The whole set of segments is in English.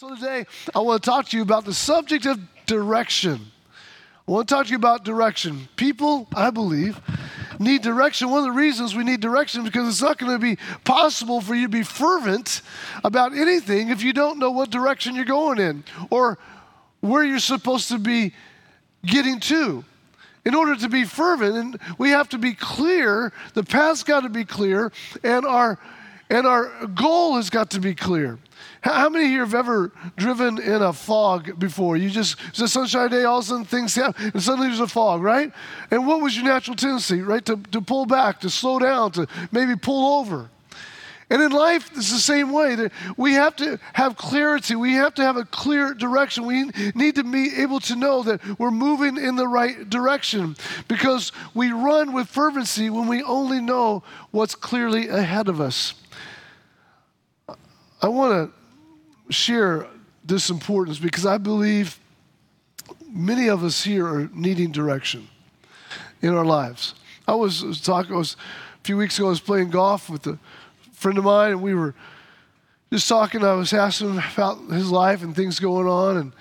So today, I want to talk to you about the subject of direction. I want to talk to you about direction. People, I believe, need direction. One of the reasons we need direction is because it's not going to be possible for you to be fervent about anything if you don't know what direction you're going in or where you're supposed to be getting to. In order to be fervent, and we have to be clear, the path's got to be clear, and our and our goal has got to be clear. How many here have ever driven in a fog before? You just, it's a sunshine day, all of a sudden things happen, and suddenly there's a fog, right? And what was your natural tendency, right? To, to pull back, to slow down, to maybe pull over. And in life, it's the same way. We have to have clarity. We have to have a clear direction. We need to be able to know that we're moving in the right direction because we run with fervency when we only know what's clearly ahead of us. I want to share this importance because I believe many of us here are needing direction in our lives. I was talking, I was, a few weeks ago, I was playing golf with a friend of mine, and we were just talking. I was asking him about his life and things going on, and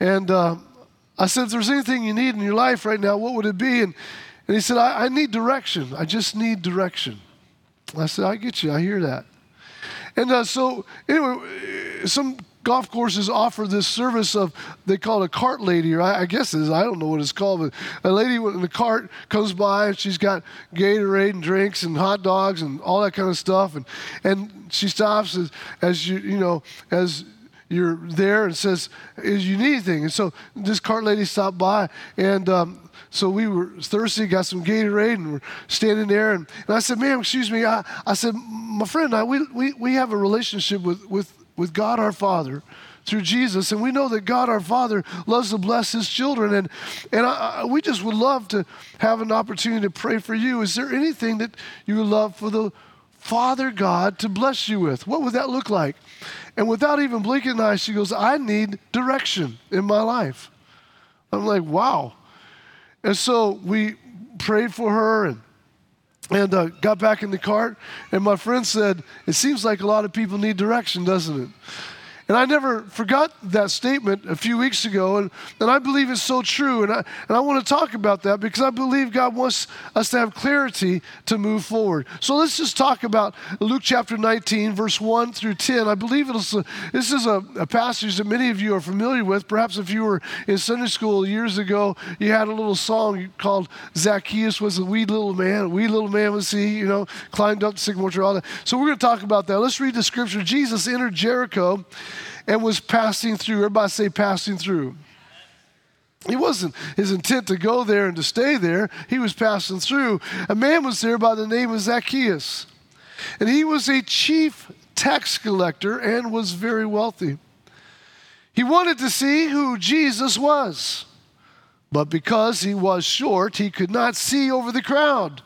and uh, I said, "If there's anything you need in your life right now, what would it be?" And and he said, I, I need direction. I just need direction." I said, "I get you. I hear that." And uh, so, anyway, some golf courses offer this service of they call it a cart lady, or I, I guess it is. I don't know what it's called, but a lady in the cart comes by and she's got Gatorade and drinks and hot dogs and all that kind of stuff, and and she stops as, as you you know as you're there and says, "Is you need anything?" And so this cart lady stopped by and. Um, so we were thirsty, got some Gatorade, and we're standing there. And, and I said, ma'am, excuse me. I, I said, my friend I, we, we, we have a relationship with, with, with God our Father through Jesus, and we know that God our Father loves to bless His children, and and I, I, we just would love to have an opportunity to pray for you. Is there anything that you would love for the Father God to bless you with? What would that look like? And without even blinking an eye, she goes, "I need direction in my life." I'm like, "Wow." And so we prayed for her and and uh, got back in the cart. And my friend said, It seems like a lot of people need direction, doesn't it? And I never forgot that statement a few weeks ago, and, and I believe it's so true. And I, and I want to talk about that because I believe God wants us to have clarity to move forward. So let's just talk about Luke chapter 19, verse 1 through 10. I believe a, this is a, a passage that many of you are familiar with. Perhaps if you were in Sunday school years ago, you had a little song called Zacchaeus was a wee little man. A wee little man was he, you know, climbed up the sycamore tree. All that. So we're going to talk about that. Let's read the scripture. Jesus entered Jericho and was passing through. Everybody say passing through. He wasn't his intent to go there and to stay there. He was passing through. A man was there by the name of Zacchaeus. And he was a chief tax collector and was very wealthy. He wanted to see who Jesus was. But because he was short, he could not see over the crowd.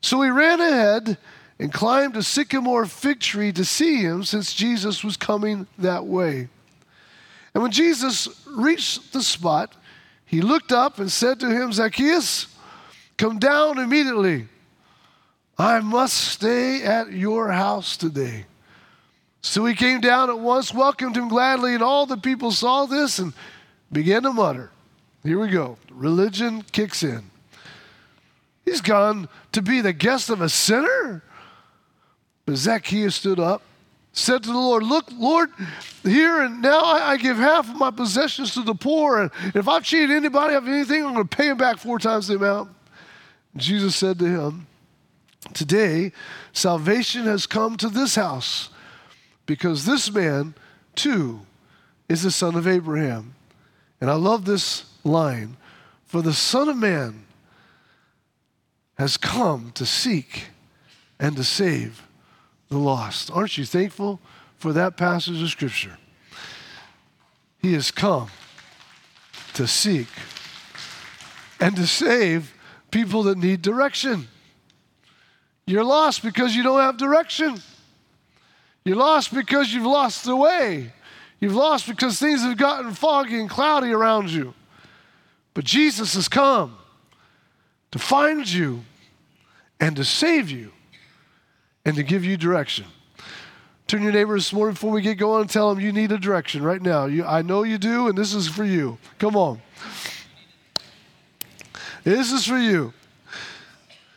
So he ran ahead and climbed a sycamore fig tree to see him since Jesus was coming that way. And when Jesus reached the spot, he looked up and said to him, Zacchaeus, come down immediately. I must stay at your house today. So he came down at once, welcomed him gladly, and all the people saw this and began to mutter. Here we go. Religion kicks in. He's gone to be the guest of a sinner? But Zacchaeus stood up, said to the Lord, Look, Lord, here and now I, give half of my possessions to the poor. And if I've cheated anybody of anything, I'm going to pay him back four times the amount. Jesus said to him, Today, salvation has come to this house because this man, too, is the son of Abraham. And I love this line For the Son of Man has come to seek and to save the lost. Aren't you thankful for that passage of Scripture? He has come to seek and to save people that need direction. You're lost because you don't have direction. You're lost because you've lost the way. You've lost because things have gotten foggy and cloudy around you. But Jesus has come to find you and to save you and to give you direction. Turn your neighbor this morning before we get going and tell them you need a direction right now. You, I know you do, and this is for you. Come on. This is for you.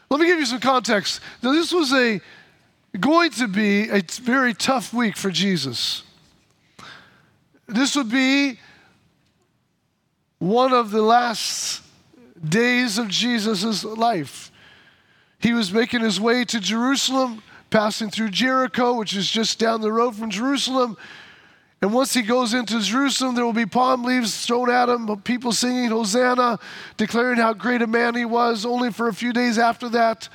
Let me give you some context. Now, this was a going to be a very tough week for Jesus. This would be one of the last days of Jesus' life. He was making his way to Jerusalem, passing through Jericho, which is just down the road from Jerusalem. And once he goes into Jerusalem, there will be palm leaves thrown at him, people singing Hosanna, declaring how great a man he was, only for a few days after that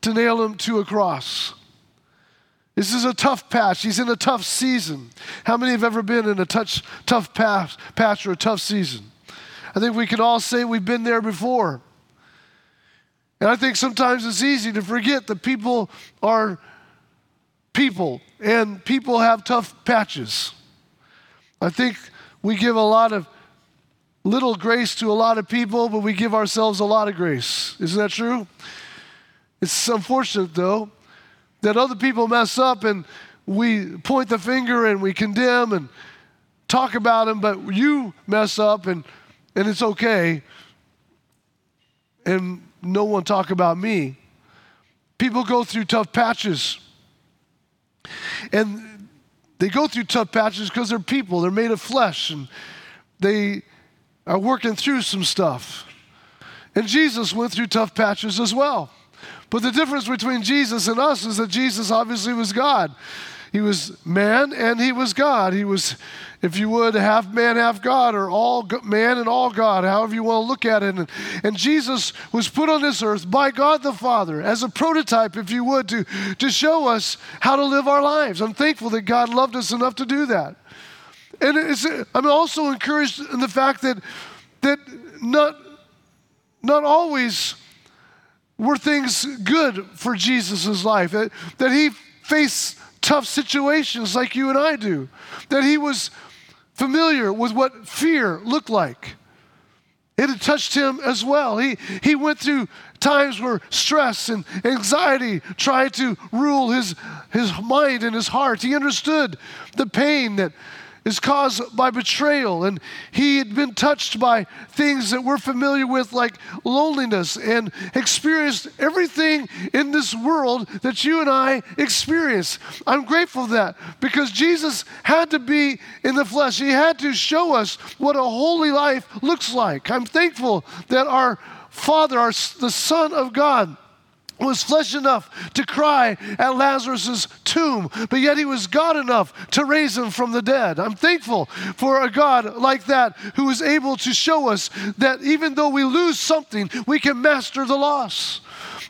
to nail him to a cross. This is a tough patch. He's in a tough season. How many have ever been in a touch, tough patch, patch or a tough season? I think we can all say we've been there before. And I think sometimes it's easy to forget that people are people and people have tough patches. I think we give a lot of little grace to a lot of people, but we give ourselves a lot of grace. Isn't that true? It's unfortunate, though, that other people mess up and we point the finger and we condemn and talk about them, but you mess up and, and it's okay. And no one talk about me. People go through tough patches. And they go through tough patches because they're people, they're made of flesh, and they are working through some stuff. And Jesus went through tough patches as well. But the difference between Jesus and us is that Jesus obviously was God. He was man and he was God. He was, if you would, half man, half God, or all man and all God, however you want to look at it. And, and Jesus was put on this earth by God the Father as a prototype, if you would, to, to show us how to live our lives. I'm thankful that God loved us enough to do that. And I'm also encouraged in the fact that, that not, not always were things good for Jesus' life, that, that he faced tough situations like you and I do, that he was familiar with what fear looked like. It had touched him as well. He, he went through times where stress and anxiety tried to rule his, his mind and his heart. He understood the pain that is caused by betrayal. And he had been touched by things that we're familiar with, like loneliness, and experienced everything in this world that you and I experience. I'm grateful for that because Jesus had to be in the flesh, He had to show us what a holy life looks like. I'm thankful that our Father, our, the Son of God, was flesh enough to cry at Lazarus' tomb, but yet he was God enough to raise him from the dead. I'm thankful for a God like that who is able to show us that even though we lose something, we can master the loss.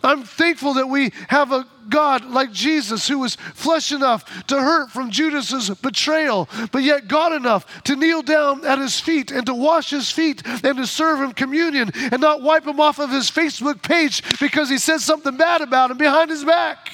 I'm thankful that we have a God like Jesus who was flesh enough to hurt from Judas's betrayal, but yet God enough to kneel down at his feet and to wash his feet and to serve him communion and not wipe him off of his Facebook page because he said something bad about him behind his back.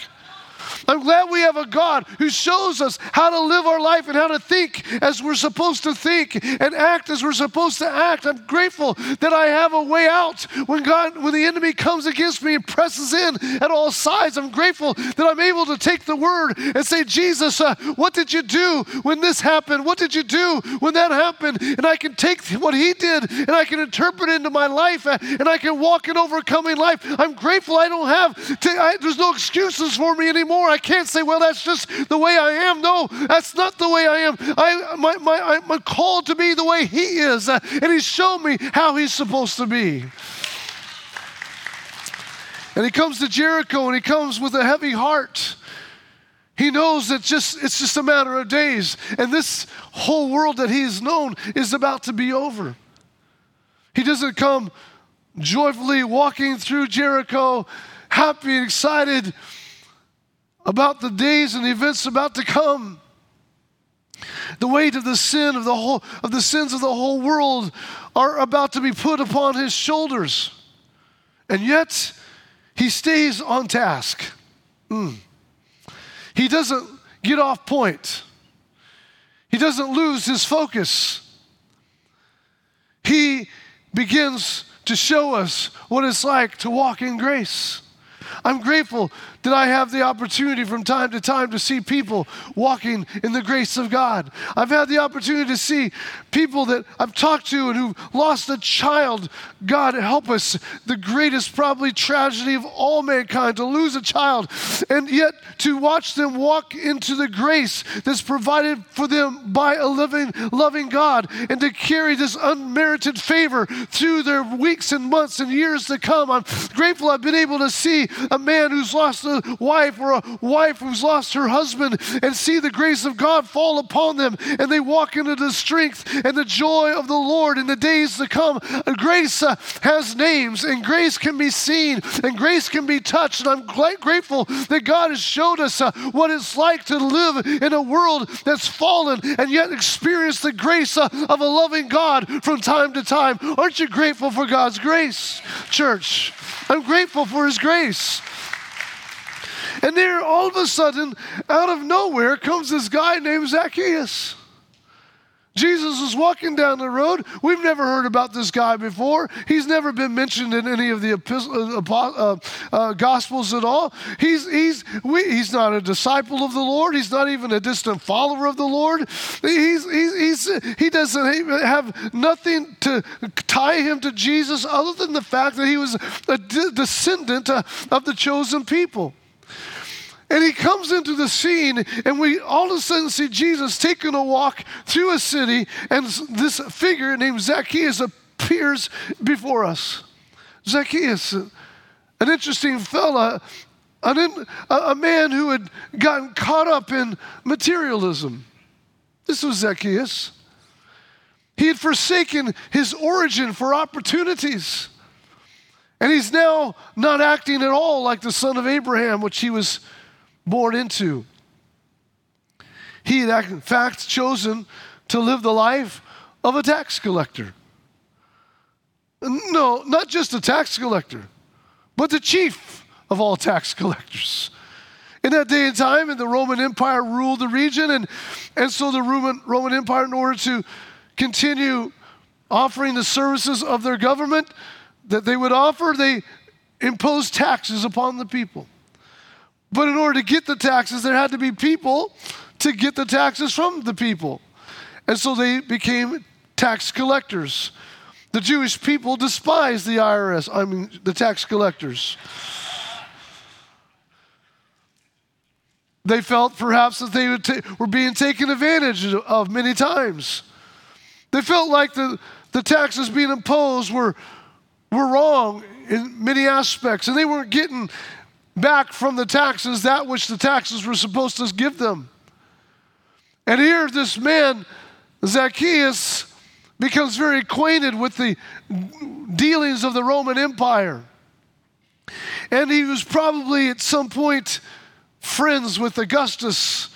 I'm glad we have a God who shows us how to live our life and how to think as we're supposed to think and act as we're supposed to act. I'm grateful that I have a way out when God, when the enemy comes against me and presses in at all sides. I'm grateful that I'm able to take the word and say, Jesus, uh, what did you do when this happened? What did you do when that happened? And I can take what he did and I can interpret it into my life uh, and I can walk in overcoming life. I'm grateful I don't have, to, I, there's no excuses for me anymore. I can't say, well, that's just the way I am. No, that's not the way I am. I, my, my, I'm called to be the way He is, uh, and He's shown me how He's supposed to be. And he comes to Jericho and he comes with a heavy heart. He knows that just it's just a matter of days, and this whole world that he's known is about to be over. He doesn't come joyfully walking through Jericho, happy and excited about the days and the events about to come. The weight of the sin of the whole of the sins of the whole world are about to be put upon his shoulders. And yet he stays on task. Mm. He doesn't get off point. He doesn't lose his focus. He begins to show us what it's like to walk in grace. I'm grateful that I have the opportunity from time to time to see people walking in the grace of God. I've had the opportunity to see people that I've talked to and who've lost a child. God help us, the greatest probably tragedy of all mankind to lose a child, and yet to watch them walk into the grace that's provided for them by a living, loving God, and to carry this unmerited favor through their weeks and months and years to come. I'm grateful I've been able to see a man who's lost a wife or a wife who's lost her husband and see the grace of God fall upon them and they walk into the strength and the joy of the Lord in the days to come. Grace uh, has names and grace can be seen and grace can be touched. And I'm quite grateful that God has showed us uh, what it's like to live in a world that's fallen and yet experience the grace uh, of a loving God from time to time. Aren't you grateful for God's grace, church? I'm grateful for His grace. And there, all of a sudden, out of nowhere, comes this guy named Zacchaeus. Jesus is walking down the road. We've never heard about this guy before. He's never been mentioned in any of the uh, uh, uh, Gospels at all. He's, he's, we, he's not a disciple of the Lord. He's not even a distant follower of the Lord. He's, he's, he's, he doesn't have nothing to tie him to Jesus other than the fact that he was a descendant uh, of the chosen people. And he comes into the scene, and we all of a sudden see Jesus taking a walk through a city, and this figure named Zacchaeus appears before us. Zacchaeus, an interesting fella, an, a man who had gotten caught up in materialism. This was Zacchaeus. He had forsaken his origin for opportunities. And he's now not acting at all like the son of Abraham, which he was born into. He had, in fact, chosen to live the life of a tax collector. No, not just a tax collector, but the chief of all tax collectors. In that day and time, and the Roman Empire ruled the region, and, and so the Roman, Roman Empire, in order to continue offering the services of their government that they would offer, they imposed taxes upon the people. But in order to get the taxes, there had to be people to get the taxes from the people. And so they became tax collectors. The Jewish people despised the IRS, I mean, the tax collectors. They felt perhaps that they were being taken advantage of many times. They felt like the, the taxes being imposed were, were wrong in many aspects, and they weren't getting back from the taxes that which the taxes were supposed to give them. And here, this man, Zacchaeus, becomes very acquainted with the dealings of the Roman Empire. And he was probably at some point friends with Augustus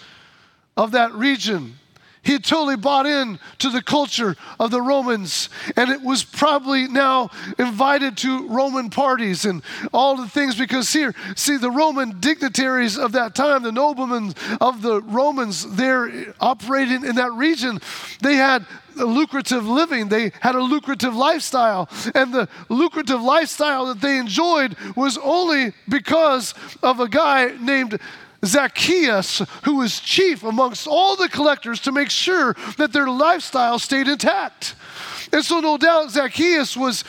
of that region. He had totally bought in to the culture of the Romans, and it was probably now invited to Roman parties and all the things because here, see, the Roman dignitaries of that time, the noblemen of the Romans, they're operating in that region, they had a lucrative living. They had a lucrative lifestyle. And the lucrative lifestyle that they enjoyed was only because of a guy named Zacchaeus, who was chief amongst all the collectors, to make sure that their lifestyle stayed intact. And so, no doubt, Zacchaeus was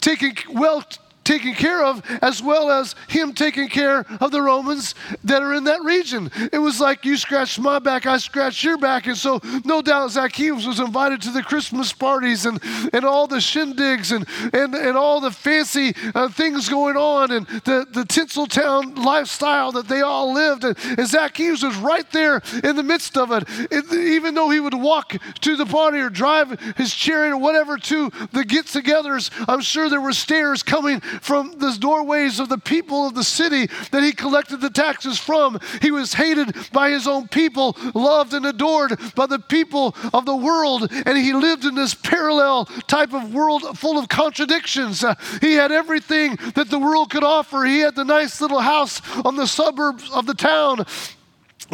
taking well taken care of, as well as him taking care of the Romans that are in that region. It was like you scratched my back, I scratched your back. And so, no doubt, Zacchaeus was invited to the Christmas parties and, and all the shindigs and, and, and all the fancy uh, things going on and the, the Tinseltown lifestyle that they all lived. And, and Zacchaeus was right there in the midst of it. it. Even though he would walk to the party or drive his chariot or whatever to the get togethers, I'm sure there were stairs coming from the doorways of the people of the city that he collected the taxes from. He was hated by his own people, loved and adored by the people of the world, and he lived in this parallel type of world full of contradictions. Uh, he had everything that the world could offer. He had the nice little house on the suburbs of the town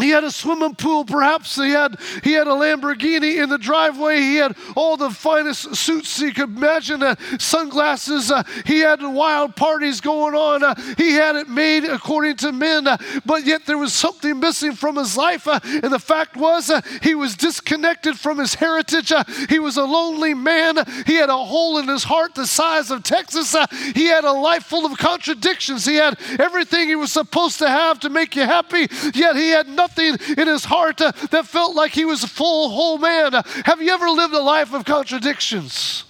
He had a swimming pool, perhaps he had, he had a Lamborghini in the driveway. He had all the finest suits he could imagine, uh, sunglasses. Uh, he had wild parties going on. Uh, he had it made according to men, uh, but yet there was something missing from his life. Uh, and the fact was, uh, he was disconnected from his heritage. he was a lonely man. He had a hole in his heart the size of Texas. he had a life full of contradictions. He had everything he was supposed to have to make you happy, yet he had nothing in his heart uh, that felt like he was a full, whole man. Uh, have you ever lived a life of contradictions?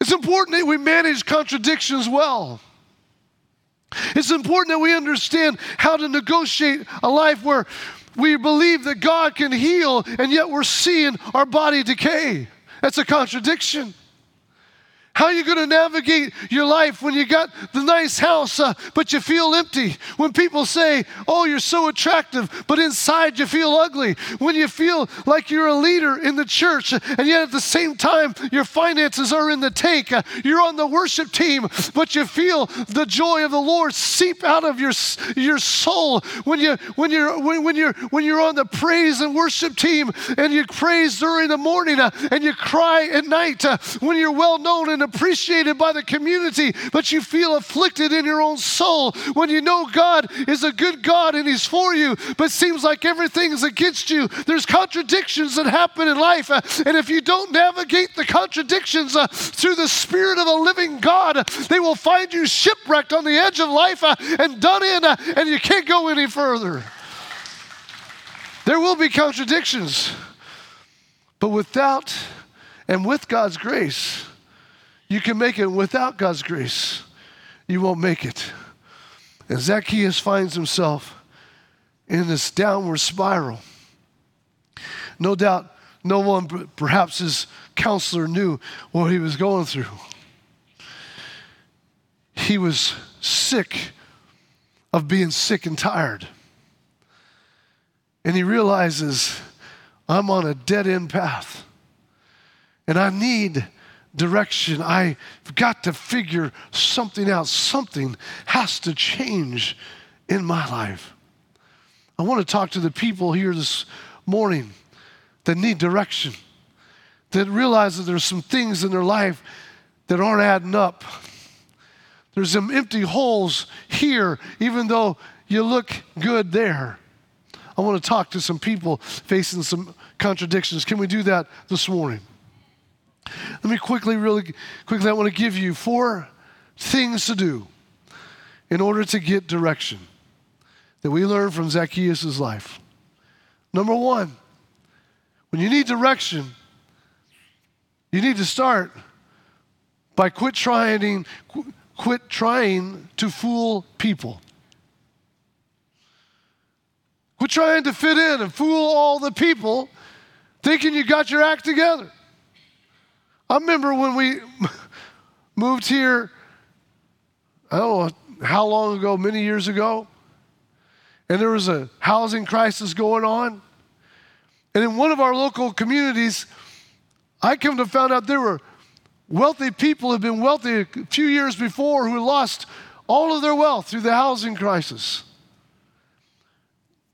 It's important that we manage contradictions well. It's important that we understand how to negotiate a life where we believe that God can heal and yet we're seeing our body decay. That's a contradiction. How are you going to navigate your life when you got the nice house, uh, but you feel empty? When people say, Oh, you're so attractive, but inside you feel ugly. When you feel like you're a leader in the church, and yet at the same time, your finances are in the tank. Uh, you're on the worship team, but you feel the joy of the Lord seep out of your, your soul. When, you, when, you're, when, when, you're, when you're on the praise and worship team, and you praise during the morning, uh, and you cry at night, uh, when you're well known in the appreciated by the community, but you feel afflicted in your own soul when you know God is a good God and He's for you, but seems like everything is against you. There's contradictions that happen in life. Uh, and if you don't navigate the contradictions uh, through the Spirit of a living God, they will find you shipwrecked on the edge of life uh, and done in, and you can't go any further. There will be contradictions, but without and with God's grace, you can make it without God's grace. You won't make it. And Zacchaeus finds himself in this downward spiral. No doubt, no one, perhaps his counselor, knew what he was going through. He was sick of being sick and tired. And he realizes, I'm on a dead end path. And I need direction. I've got to figure something out. Something has to change in my life. I want to talk to the people here this morning that need direction, that realize that there's some things in their life that aren't adding up. There's some empty holes here, even though you look good there. I want to talk to some people facing some contradictions. Can we do that this morning? Let me quickly, really quickly, I want to give you four things to do in order to get direction that we learn from Zacchaeus' life. Number one, when you need direction, you need to start by quit trying, quit trying to fool people. Quit trying to fit in and fool all the people thinking you got your act together. I remember when we moved here, I don't know how long ago, many years ago, and there was a housing crisis going on. And in one of our local communities, I come to find out there were wealthy people who had been wealthy a few years before who lost all of their wealth through the housing crisis.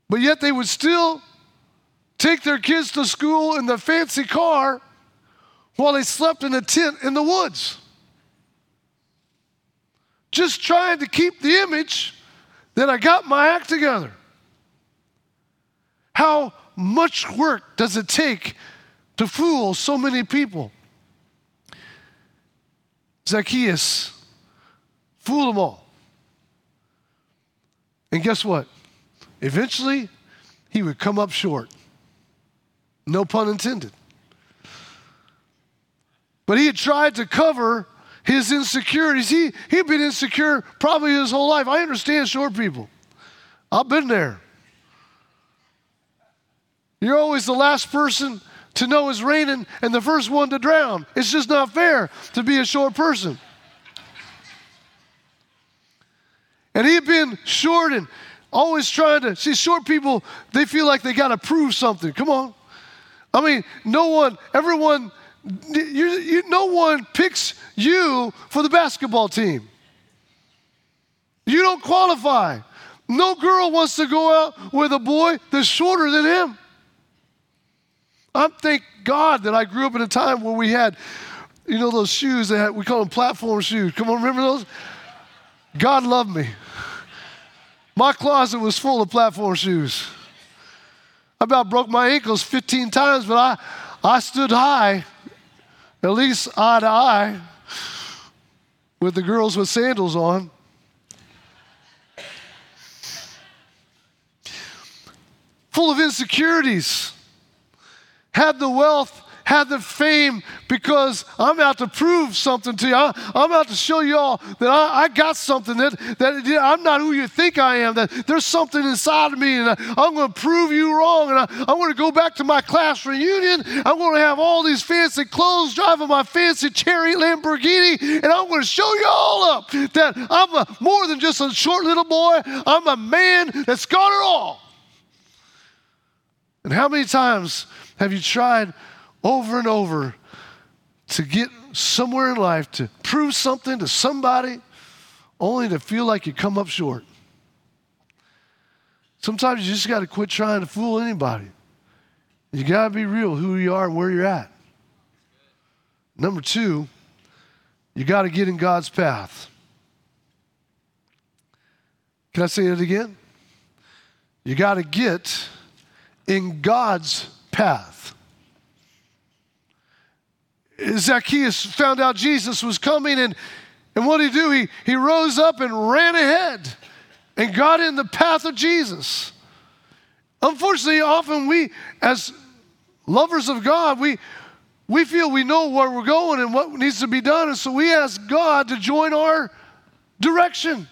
But yet they would still take their kids to school in the fancy car while they slept in a tent in the woods. Just trying to keep the image that I got my act together. How much work does it take to fool so many people? Zacchaeus fooled them all. And guess what? Eventually, he would come up short. No pun intended. But he had tried to cover his insecurities. He, he'd been insecure probably his whole life. I understand short people, I've been there. You're always the last person to know it's raining and the first one to drown. It's just not fair to be a short person. And he'd been short and always trying to see short people, they feel like they got to prove something. Come on. I mean, no one, everyone you, you, no one picks you for the basketball team. You don't qualify. No girl wants to go out with a boy that's shorter than him. I thank God that I grew up in a time where we had, you know, those shoes that had, we call them platform shoes. Come on, remember those? God loved me. My closet was full of platform shoes. I about broke my ankles 15 times, but I, I stood high, at least eye to eye, with the girls with sandals on. Full of insecurities. Had the wealth have the fame because I'm out to prove something to you. I, am out to show you all that I, I, got something that, that I'm not who you think I am, that there's something inside of me, and I, am going to prove you wrong. And I, I'm going to go back to my class reunion. I'm going to have all these fancy clothes, driving my fancy cherry Lamborghini, and I'm going to show you all up that I'm a, more than just a short little boy. I'm a man that's got it all. And how many times have you tried over and over to get somewhere in life to prove something to somebody only to feel like you come up short. Sometimes you just got to quit trying to fool anybody. You got to be real who you are and where you're at. Number two, you got to get in God's path. Can I say it again? You got to get in God's path. Zacchaeus found out Jesus was coming, and, and what did he do? He, he rose up and ran ahead and got in the path of Jesus. Unfortunately, often we, as lovers of God, we, we feel we know where we're going and what needs to be done, and so we ask God to join our direction.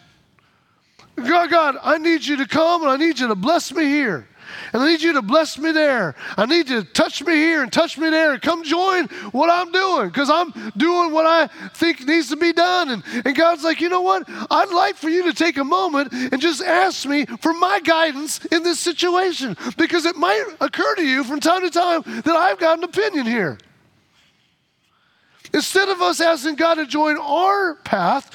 God, God, I need you to come and I need you to bless me here. And I need you to bless me there. I need you to touch me here and touch me there and come join what I'm doing because I'm doing what I think needs to be done. And, and God's like, you know what? I'd like for you to take a moment and just ask me for my guidance in this situation because it might occur to you from time to time that I've got an opinion here. Instead of us asking God to join our path,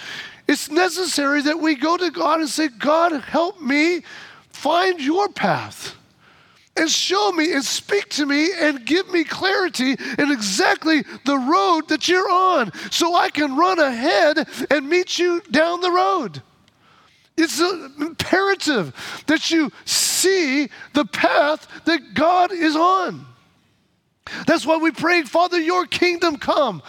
it's necessary that we go to God and say, God, help me find your path and show me and speak to me and give me clarity in exactly the road that you're on so I can run ahead and meet you down the road. It's imperative that you see the path that God is on. That's why we pray, Father, your kingdom come,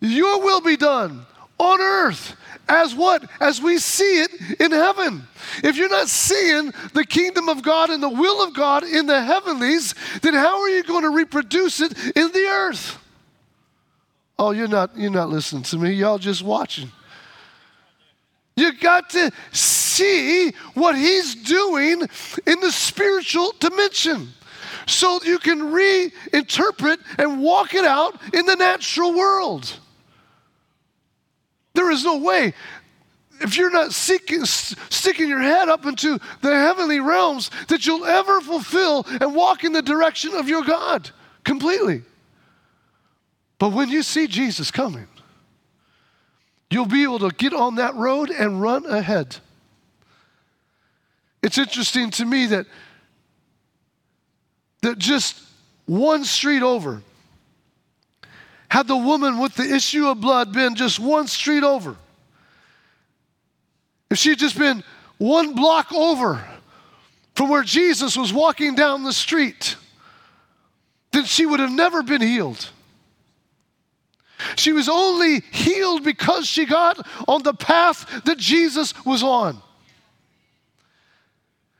your will be done on earth as what? As we see it in heaven. If you're not seeing the kingdom of God and the will of God in the heavenlies, then how are you going to reproduce it in the earth? Oh, you're not you're not listening to me. Y'all just watching. You got to see what he's doing in the spiritual dimension so you can reinterpret and walk it out in the natural world. There is no way. If you're not seeking, sticking your head up into the heavenly realms, that you'll ever fulfill and walk in the direction of your God completely. But when you see Jesus coming, you'll be able to get on that road and run ahead. It's interesting to me that, that just one street over, had the woman with the issue of blood been just one street over, if she'd just been one block over from where Jesus was walking down the street, then she would have never been healed. She was only healed because she got on the path that Jesus was on.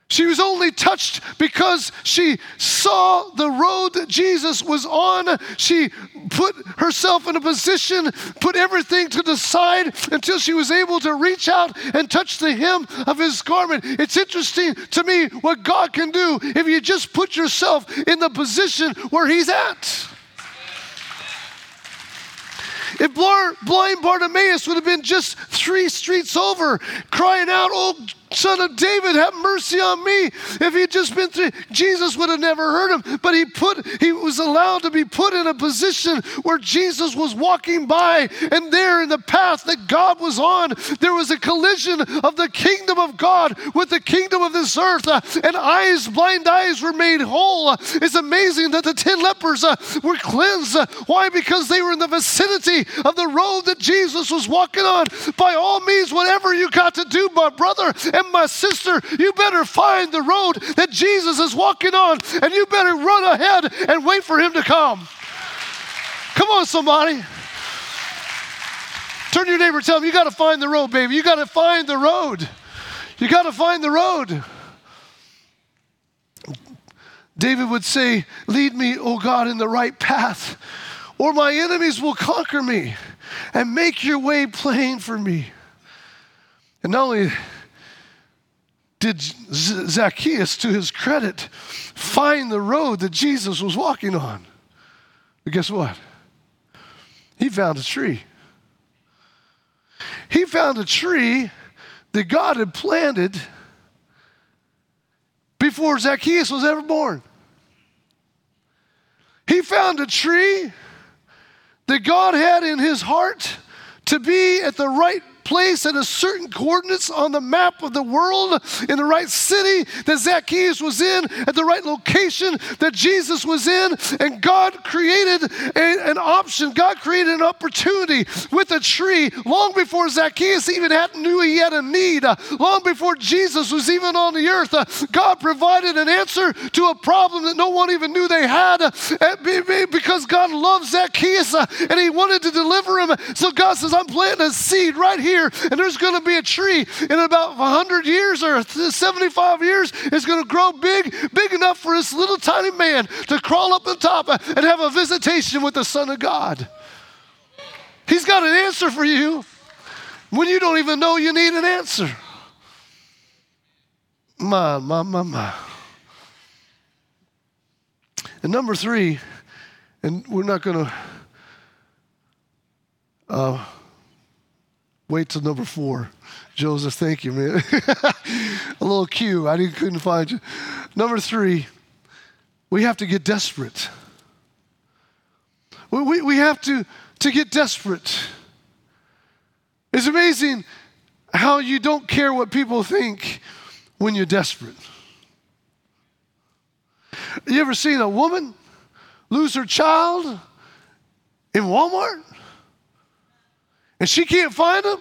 She was only touched because she saw the road that Jesus was on. She put herself in a position, put everything to the side until she was able to reach out and touch the hem of his garment. It's interesting to me what God can do if you just put yourself in the position where he's at. If blind Bartimaeus would have been just three streets over, crying out, Oh, son of David, have mercy on me. If he'd just been through, Jesus would have never heard him. But he put, he was allowed to be put in a position where Jesus was walking by, and there in the path that God was on, there was a collision of the kingdom of God with the kingdom of this earth, and eyes, blind eyes, were made whole. It's amazing that the ten lepers uh, were cleansed. Why? Because they were in the vicinity of the road that Jesus was walking on. By all means, whatever you got to do, my brother and my sister, you better find the road that Jesus is walking on, and you better run ahead and wait for him to come. Come on, somebody. Turn to your neighbor tell him, You got to find the road, baby. You got to find the road. You got to find the road. David would say, Lead me, O God, in the right path, or my enemies will conquer me, and make your way plain for me. And not only did Zacchaeus, to his credit, find the road that Jesus was walking on. But guess what? He found a tree. He found a tree that God had planted before Zacchaeus was ever born. He found a tree that God had in his heart to be at the right place at a certain coordinates on the map of the world, in the right city that Zacchaeus was in, at the right location that Jesus was in. And God created a, an option, God created an opportunity with a tree long before Zacchaeus even had, knew he had a need, long before Jesus was even on the earth. God provided an answer to a problem that no one even knew they had uh, because God loved Zacchaeus uh, and he wanted to deliver him. So God says, I'm planting a seed right here here, and there's going to be a tree in about 100 years or 75 years. It's going to grow big, big enough for this little tiny man to crawl up the top and have a visitation with the Son of God. He's got an answer for you when you don't even know you need an answer. My, my, my, my. And number three, and we're not going to uh, Wait till number four. Joseph, thank you, man. a little cue. I didn't, couldn't find you. Number three, we have to get desperate. We, we, we have to, to get desperate. It's amazing how you don't care what people think when you're desperate. You ever seen a woman lose her child in Walmart? And she can't find him,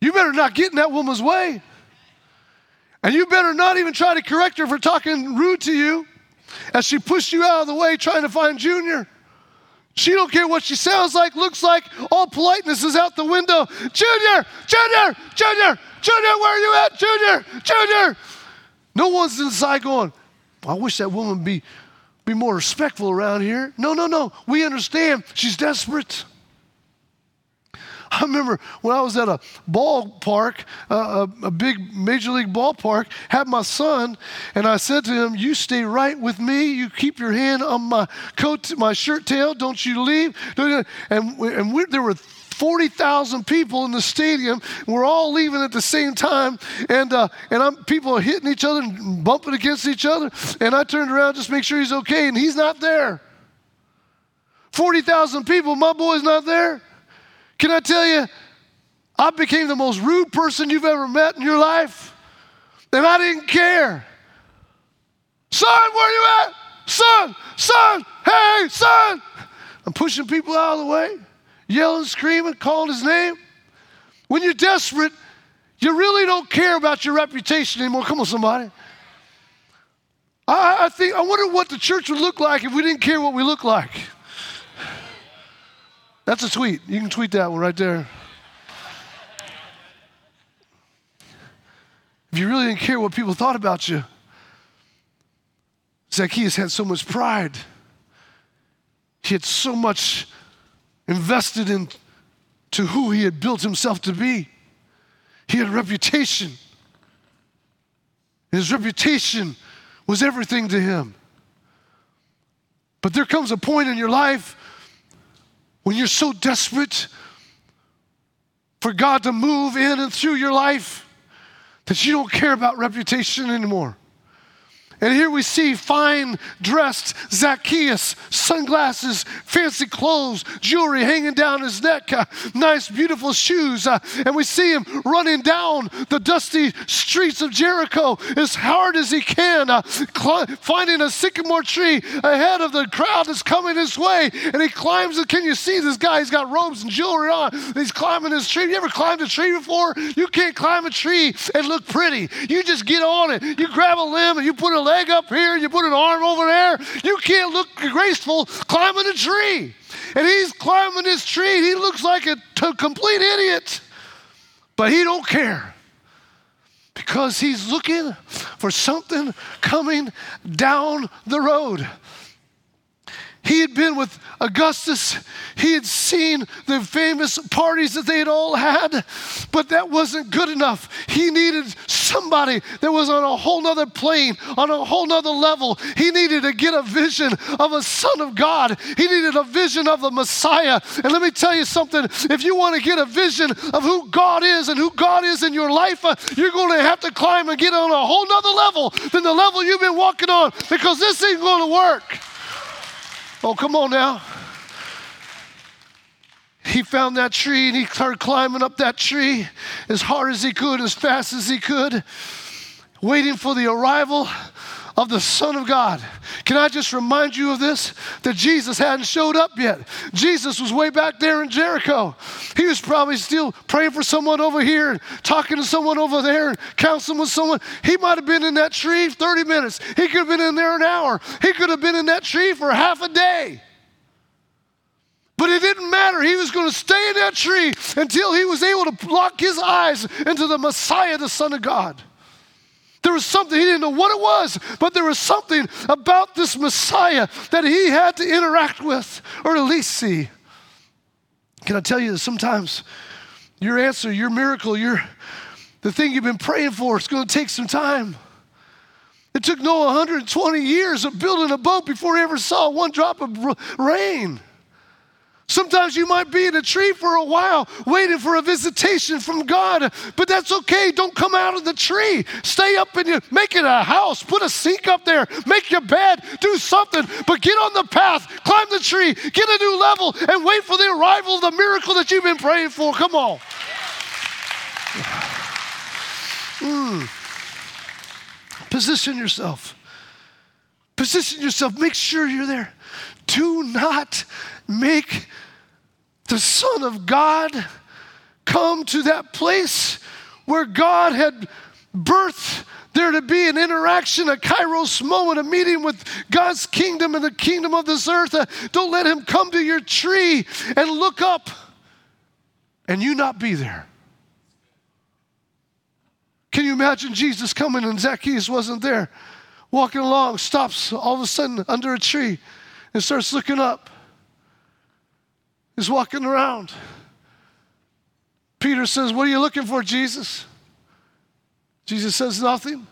you better not get in that woman's way. And you better not even try to correct her for talking rude to you as she pushed you out of the way trying to find Junior. She don't care what she sounds like, looks like. All politeness is out the window. Junior, Junior, Junior, Junior, where are you at? Junior, Junior. No one's inside going, I wish that woman be, be more respectful around here. No, no, no. We understand she's desperate. I remember when I was at a ballpark, uh, a, a big major league ballpark, had my son, and I said to him, "You stay right with me. You keep your hand on my coat, my shirt tail. Don't you leave." And and we, there were 40,000 people in the stadium. We're all leaving at the same time. And, uh, and I'm, people are hitting each other and bumping against each other. And I turned around just to make sure he's okay, and he's not there. 40,000 people, my boy's not there. Can I tell you, I became the most rude person you've ever met in your life, and I didn't care. Son, where are you at? Son, son, hey, son. I'm pushing people out of the way, yelling, screaming, calling his name. When you're desperate, you really don't care about your reputation anymore. Come on, somebody. I, I think I wonder what the church would look like if we didn't care what we look like. That's a tweet. You can tweet that one right there. If you really didn't care what people thought about you, Zacchaeus had so much pride. He had so much invested in to who he had built himself to be. He had a reputation. His reputation was everything to him. But there comes a point in your life when you're so desperate for God to move in and through your life, that you don't care about reputation anymore. And here we see fine dressed Zacchaeus, sunglasses, fancy clothes, jewelry hanging down his neck, uh, nice, beautiful shoes. Uh, and we see him running down the dusty streets of Jericho as hard as he can, uh, cl- finding a sycamore tree ahead of the crowd that's coming his way. And he climbs it. Can you see this guy? He's got robes and jewelry on. He's climbing this tree. You ever climbed a tree before? You can't climb a tree and look pretty. You just get on it. You grab a limb and you put a leg up here, you put an arm over there. You can't look graceful climbing a tree. And he's climbing this tree, he looks like a t- complete idiot. But he don't care because he's looking for something coming down the road. He had been with Augustus. He had seen the famous parties that they had all had, but that wasn't good enough. He needed somebody that was on a whole nother plane, on a whole nother level. He needed to get a vision of a son of God. He needed a vision of the Messiah. And let me tell you something if you want to get a vision of who God is and who God is in your life, uh, you're going to have to climb and get on a whole nother level than the level you've been walking on because this ain't going to work. Oh, come on now. He found that tree and he started climbing up that tree as hard as he could, as fast as he could, waiting for the arrival of the Son of God. Can I just remind you of this? That Jesus hadn't showed up yet. Jesus was way back there in Jericho. He was probably still praying for someone over here and talking to someone over there and counseling with someone. He might have been in that tree 30 minutes. He could have been in there an hour. He could have been in that tree for half a day. But it didn't matter. He was going to stay in that tree until he was able to lock his eyes into the Messiah, the Son of God. There was something, he didn't know what it was, but there was something about this Messiah that he had to interact with or at least see. Can I tell you that sometimes your answer, your miracle, your the thing you've been praying for, it's going to take some time. It took Noah 120 years of building a boat before he ever saw one drop of rain. Sometimes you might be in a tree for a while waiting for a visitation from God, but that's okay. Don't come out of the tree. Stay up and you make it a house. Put a sink up there. Make your bed. Do something, but get on the path. Climb the tree. Get a new level and wait for the arrival of the miracle that you've been praying for. Come on. Mm. Position yourself. Position yourself. Make sure you're there. Do not make the Son of God come to that place where God had birthed there to be an interaction, a kairos moment, a meeting with God's kingdom and the kingdom of this earth. Uh, don't let him come to your tree and look up and you not be there. Can you imagine Jesus coming and Zacchaeus wasn't there? Walking along, stops all of a sudden under a tree and starts looking up. He's walking around. Peter says, What are you looking for, Jesus? Jesus says, Nothing.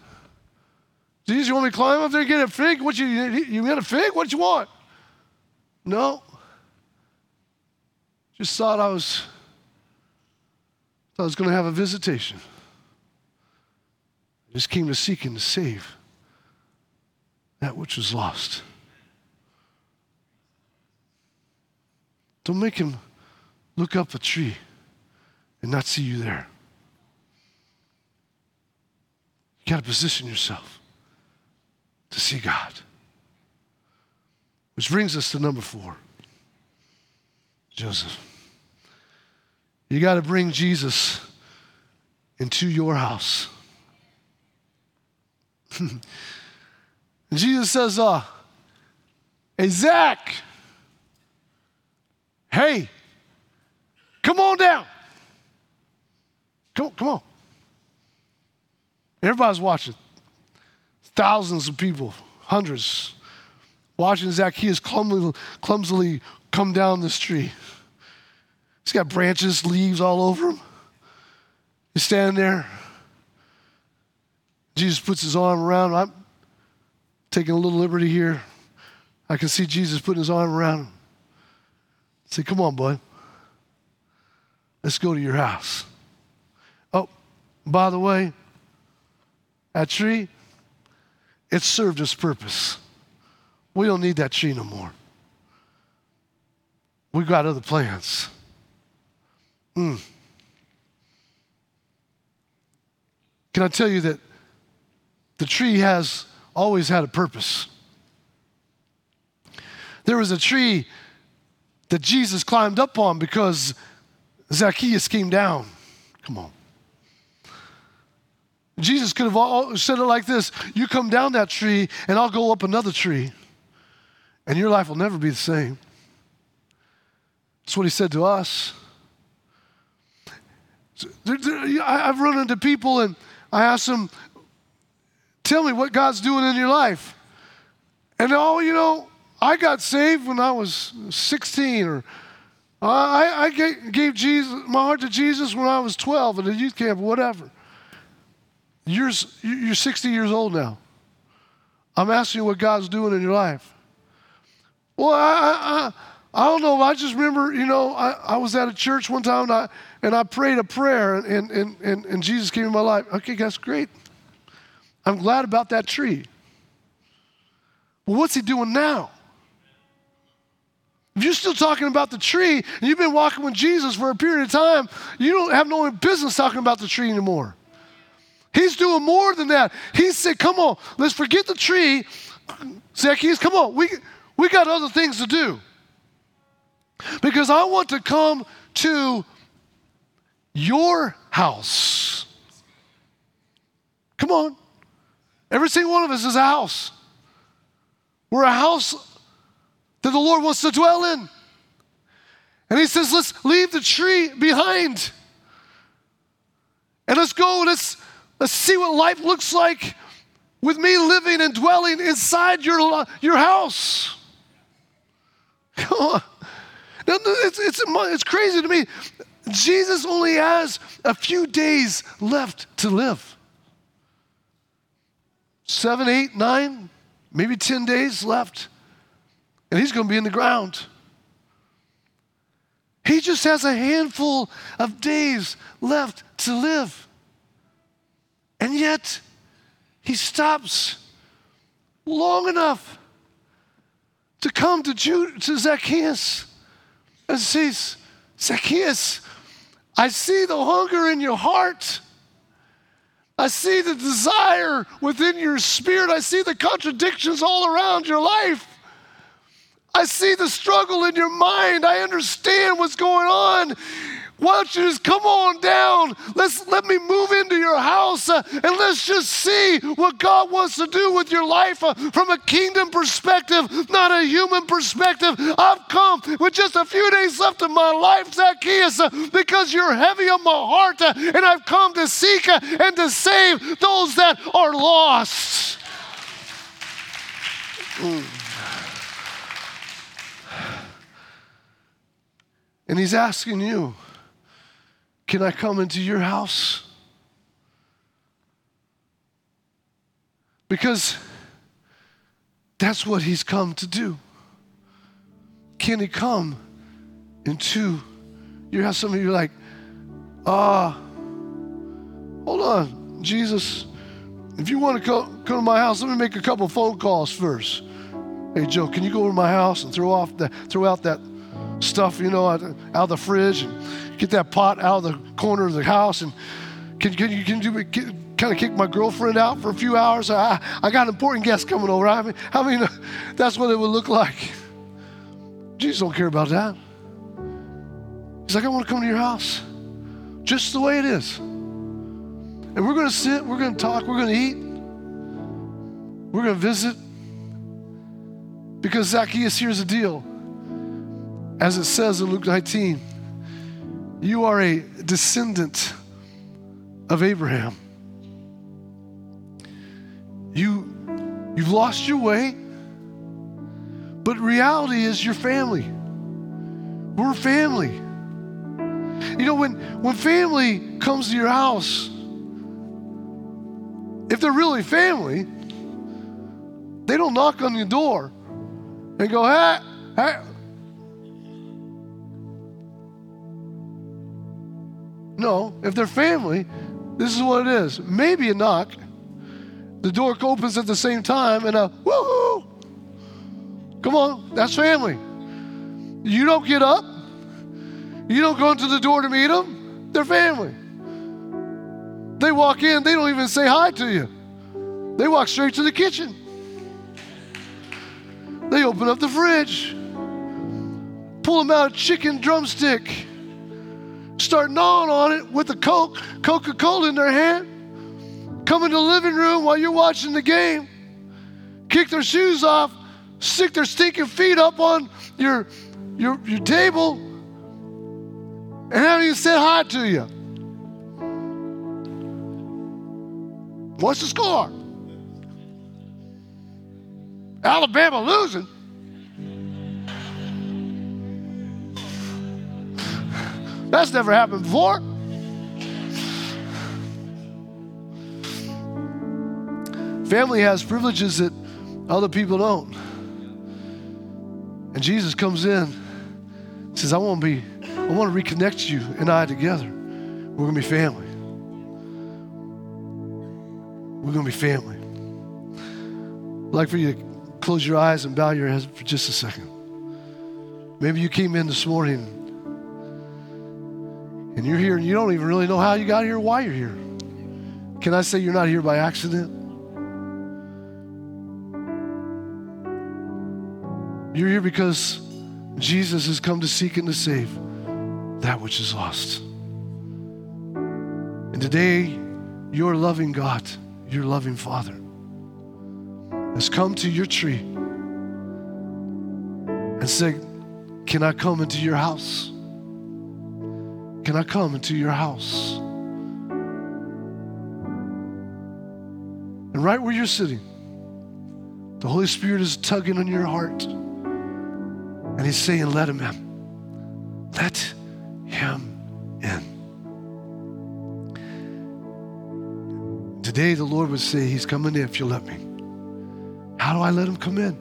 Jesus, you want me to climb up there and get a fig? What you you get a fig? What you want? No. Just thought I was thought I was going to have a visitation. I just came to seek and to save that which was lost. Don't make him look up a tree and not see you there. You got to position yourself to see God. Which brings us to number four Joseph. You got to bring Jesus into your house. Jesus says, uh, Hey, Zach, hey, come on down. Come, come on. Everybody's watching. Thousands of people, hundreds, watching Zacchaeus clumsily, clumsily come down this tree. He's got branches, leaves all over him. He's standing there. Jesus puts his arm around him. I'm taking a little liberty here. I can see Jesus putting his arm around him. Say, come on, boy. Let's go to your house. Oh, by the way, that tree, it served its purpose. We don't need that tree no more. We've got other plans. Mm. Can I tell you that the tree has always had a purpose? There was a tree that Jesus climbed up on because Zacchaeus came down. Come on. Jesus could have said it like this You come down that tree, and I'll go up another tree, and your life will never be the same. That's what he said to us. I've run into people and I ask them, Tell me what God's doing in your life. And oh, you know, I got saved when I was 16, or I, I gave Jesus, my heart to Jesus when I was 12 at a youth camp, whatever. You're, you're 60 years old now. I'm asking you what God's doing in your life. Well, I, I, I don't know. I just remember, you know, I, I was at a church one time and I, and I prayed a prayer and, and, and, and Jesus came in my life. Okay, that's great. I'm glad about that tree. Well, what's he doing now? If you're still talking about the tree and you've been walking with Jesus for a period of time, you don't have no business talking about the tree anymore. He's doing more than that. He said, Come on, let's forget the tree. Zacchaeus, come on, we, we got other things to do. Because I want to come to your house. Come on. Every single one of us is a house. We're a house that the Lord wants to dwell in. And He says, let's leave the tree behind. And let's go, let's, let's see what life looks like with me living and dwelling inside your, your house. Come on. It's, it's, it's crazy to me. Jesus only has a few days left to live. Seven, eight, nine, maybe 10 days left. And he's going to be in the ground. He just has a handful of days left to live. And yet, he stops long enough to come to, Jude, to Zacchaeus and says, Zacchaeus, I see the hunger in your heart. I see the desire within your spirit. I see the contradictions all around your life. I see the struggle in your mind. I understand what's going on. Why don't you just come on down? Let's let me move into your house uh, and let's just see what God wants to do with your life uh, from a kingdom perspective, not a human perspective. I've come with just a few days left of my life, Zacchaeus, uh, because you're heavy on my heart, uh, and I've come to seek uh, and to save those that are lost. Mm. And he's asking you, can I come into your house? Because that's what he's come to do. Can he come into your house? Some of you are like, ah, uh, hold on, Jesus. If you want to come, come to my house, let me make a couple phone calls first. Hey, Joe, can you go over to my house and throw off the, throw out that stuff, you know, out, of the fridge and get that pot out of the corner of the house and can, can you can you kind of kick my girlfriend out for a few hours? I, I got an important guest coming over. I mean, I mean, that's what it would look like. Jesus don't care about that. He's like, I want to come to your house just the way it is. And we're going to sit, we're going to talk, we're going to eat, we're going to visit. Because Zacchaeus, here's the deal. As it says in Luke 19, you are a descendant of Abraham. You, you've lost your way, but reality is your family. We're family. You know, when, when family comes to your house, if they're really family, they don't knock on your door and go, hey, hey, No, if they're family, this is what it is. Maybe a knock, the door opens at the same time and a woohoo. Come on, that's family. You don't get up. You don't go into the door to meet them. They're family. They walk in, they don't even say hi to you. They walk straight to the kitchen. They open up the fridge, pull them out a chicken drumstick, start gnawing on it with a Coke, Coca Cola in their hand, come in the living room while you're watching the game, kick their shoes off, stick their stinking feet up on your, your, your table, and haven't even said hi to you. What's the score? Alabama losing. That's never happened before. Family has privileges that other people don't. And Jesus comes in, says, I want to be, I want to reconnect you and I together. We're going to be family. We're going to be family. I'd like for you to close your eyes and bow your heads for just a second. Maybe you came in this morning and you're here and you don't even really know how you got here, why you're here. Can I say you're not here by accident? You're here because Jesus has come to seek and to save that which is lost. And today, your loving God, your loving Father, has come to your tree and said, Can I come into your house? Can I come into your house? And right where you're sitting, the Holy Spirit is tugging on your heart. And He's saying, Let Him in. Let Him in. Today, the Lord would say, He's coming in if you let me. How do I let him come in?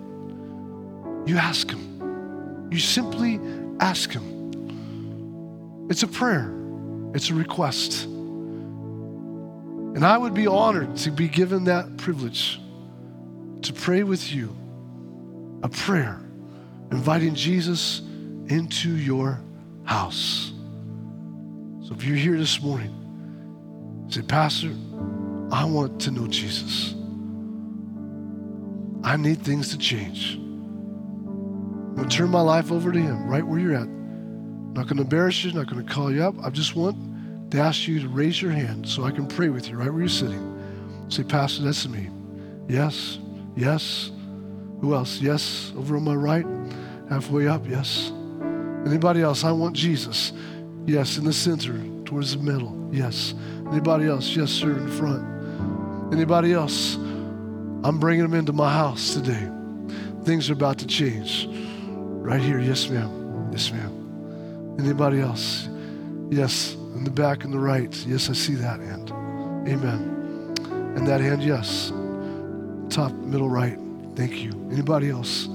You ask him. You simply ask him. It's a prayer, it's a request. And I would be honored to be given that privilege to pray with you a prayer inviting Jesus into your house. So if you're here this morning, say, Pastor, I want to know Jesus. I need things to change. I'm going to turn my life over to Him right where you're at. I'm not going to embarrass you, I'm not going to call you up. I just want to ask you to raise your hand so I can pray with you right where you're sitting. Say, Pastor, that's me. Yes, yes. Who else? Yes, over on my right, halfway up, yes. Anybody else? I want Jesus. Yes, in the center, towards the middle. Yes. Anybody else? Yes, sir, in front. Anybody else? I'm bringing them into my house today. Things are about to change. Right here, yes, ma'am. Yes, ma'am. Anybody else? Yes, in the back and the right. Yes, I see that hand. Amen. And that hand, yes. Top, middle, right. Thank you. Anybody else?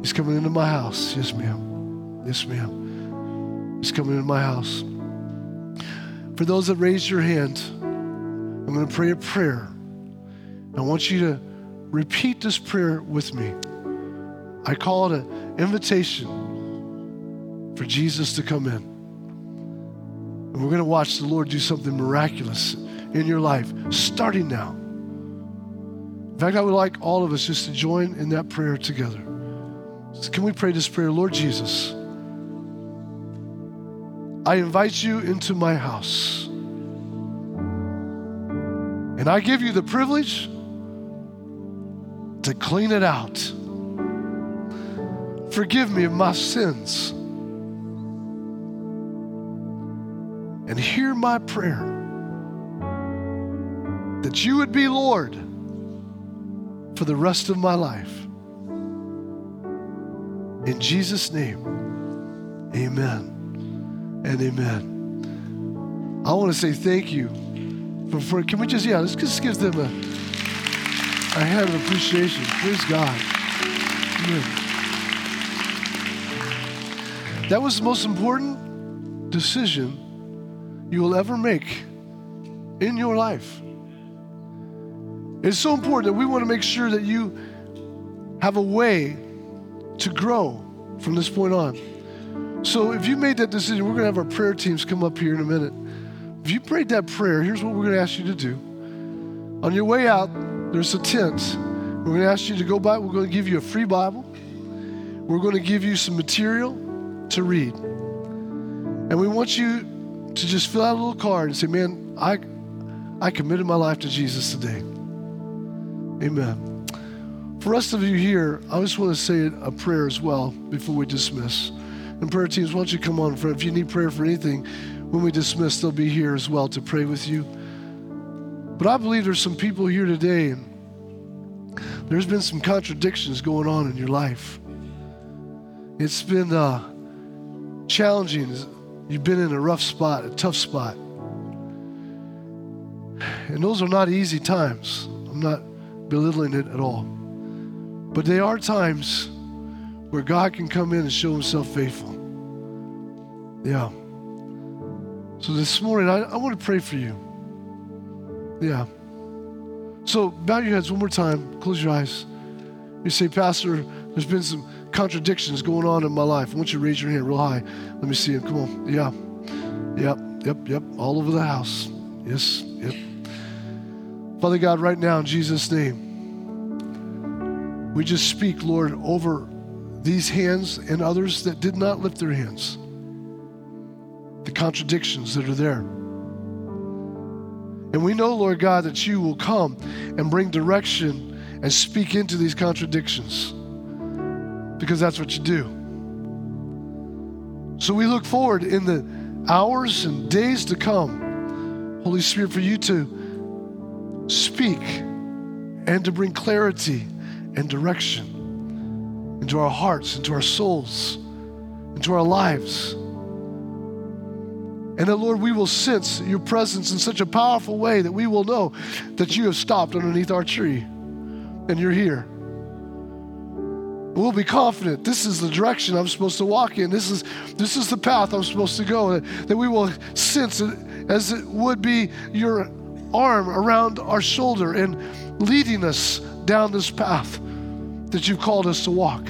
He's coming into my house. Yes, ma'am. Yes, ma'am. He's coming into my house. For those that raised your hand, I'm going to pray a prayer. I want you to repeat this prayer with me. I call it an invitation for Jesus to come in. And we're going to watch the Lord do something miraculous in your life starting now. In fact, I would like all of us just to join in that prayer together. So can we pray this prayer? Lord Jesus, I invite you into my house. And I give you the privilege to clean it out. Forgive me of my sins. And hear my prayer that you would be Lord for the rest of my life. In Jesus' name, amen and amen. I want to say thank you for, for can we just, yeah, let's just give them a, a hand of appreciation. Praise God. Amen. That was the most important decision you will ever make in your life. It's so important that we want to make sure that you have a way to grow from this point on. So if you made that decision, we're going to have our prayer teams come up here in a minute. If you prayed that prayer, here's what we're going to ask you to do. On your way out, there's a tent. We're going to ask you to go by. We're going to give you a free Bible. We're going to give you some material to read. And we want you to just fill out a little card and say, Man, I, I committed my life to Jesus today. Amen. For rest of you here, I just want to say a prayer as well before we dismiss. And prayer teams, why don't you come on front? If you need prayer for anything, when we dismiss, they'll be here as well to pray with you. But I believe there's some people here today, and there's been some contradictions going on in your life. It's been uh, challenging. You've been in a rough spot, a tough spot. And those are not easy times. I'm not belittling it at all. But they are times where God can come in and show himself faithful. Yeah. So this morning, I, I want to pray for you. Yeah. So bow your heads one more time, close your eyes. You say, Pastor, there's been some contradictions going on in my life. I want you to raise your hand real high. Let me see it. Come on. Yeah. Yep, yep, yep. All over the house. Yes, yep. Father God, right now in Jesus' name, we just speak, Lord, over these hands and others that did not lift their hands. The contradictions that are there. And we know, Lord God, that you will come and bring direction and speak into these contradictions because that's what you do. So we look forward in the hours and days to come, Holy Spirit, for you to speak and to bring clarity and direction into our hearts, into our souls, into our lives. And that, Lord, we will sense your presence in such a powerful way that we will know that you have stopped underneath our tree and you're here. We'll be confident this is the direction I'm supposed to walk in. This is, this is the path I'm supposed to go. That, that we will sense it as it would be your arm around our shoulder and leading us down this path that you've called us to walk.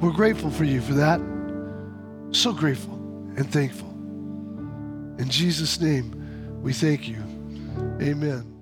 We're grateful for you for that. So grateful and thankful. In Jesus' name, we thank you. Amen.